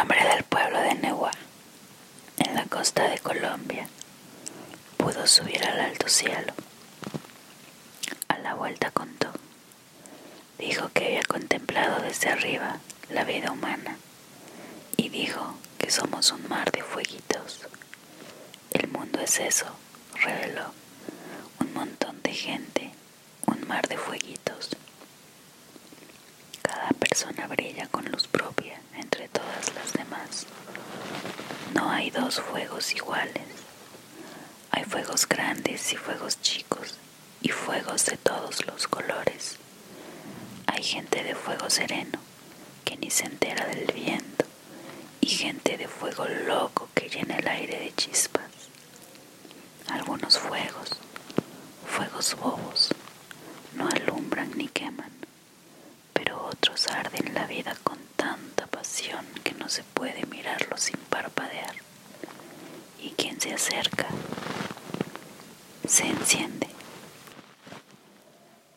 hombre del pueblo de Nehuá, en la costa de Colombia, pudo subir al alto cielo. A la vuelta contó. Dijo que había contemplado desde arriba la vida humana y dijo que somos un mar de fueguitos. El mundo es eso, reveló. Un montón de gente, un mar de fueguitos. Persona brilla con luz propia entre todas las demás. No hay dos fuegos iguales. Hay fuegos grandes y fuegos chicos y fuegos de todos los colores. Hay gente de fuego sereno que ni se entera del viento y gente de fuego loco que llena el aire de chispas. Algunos fuegos, fuegos bobos, vida con tanta pasión que no se puede mirarlo sin parpadear. Y quien se acerca se enciende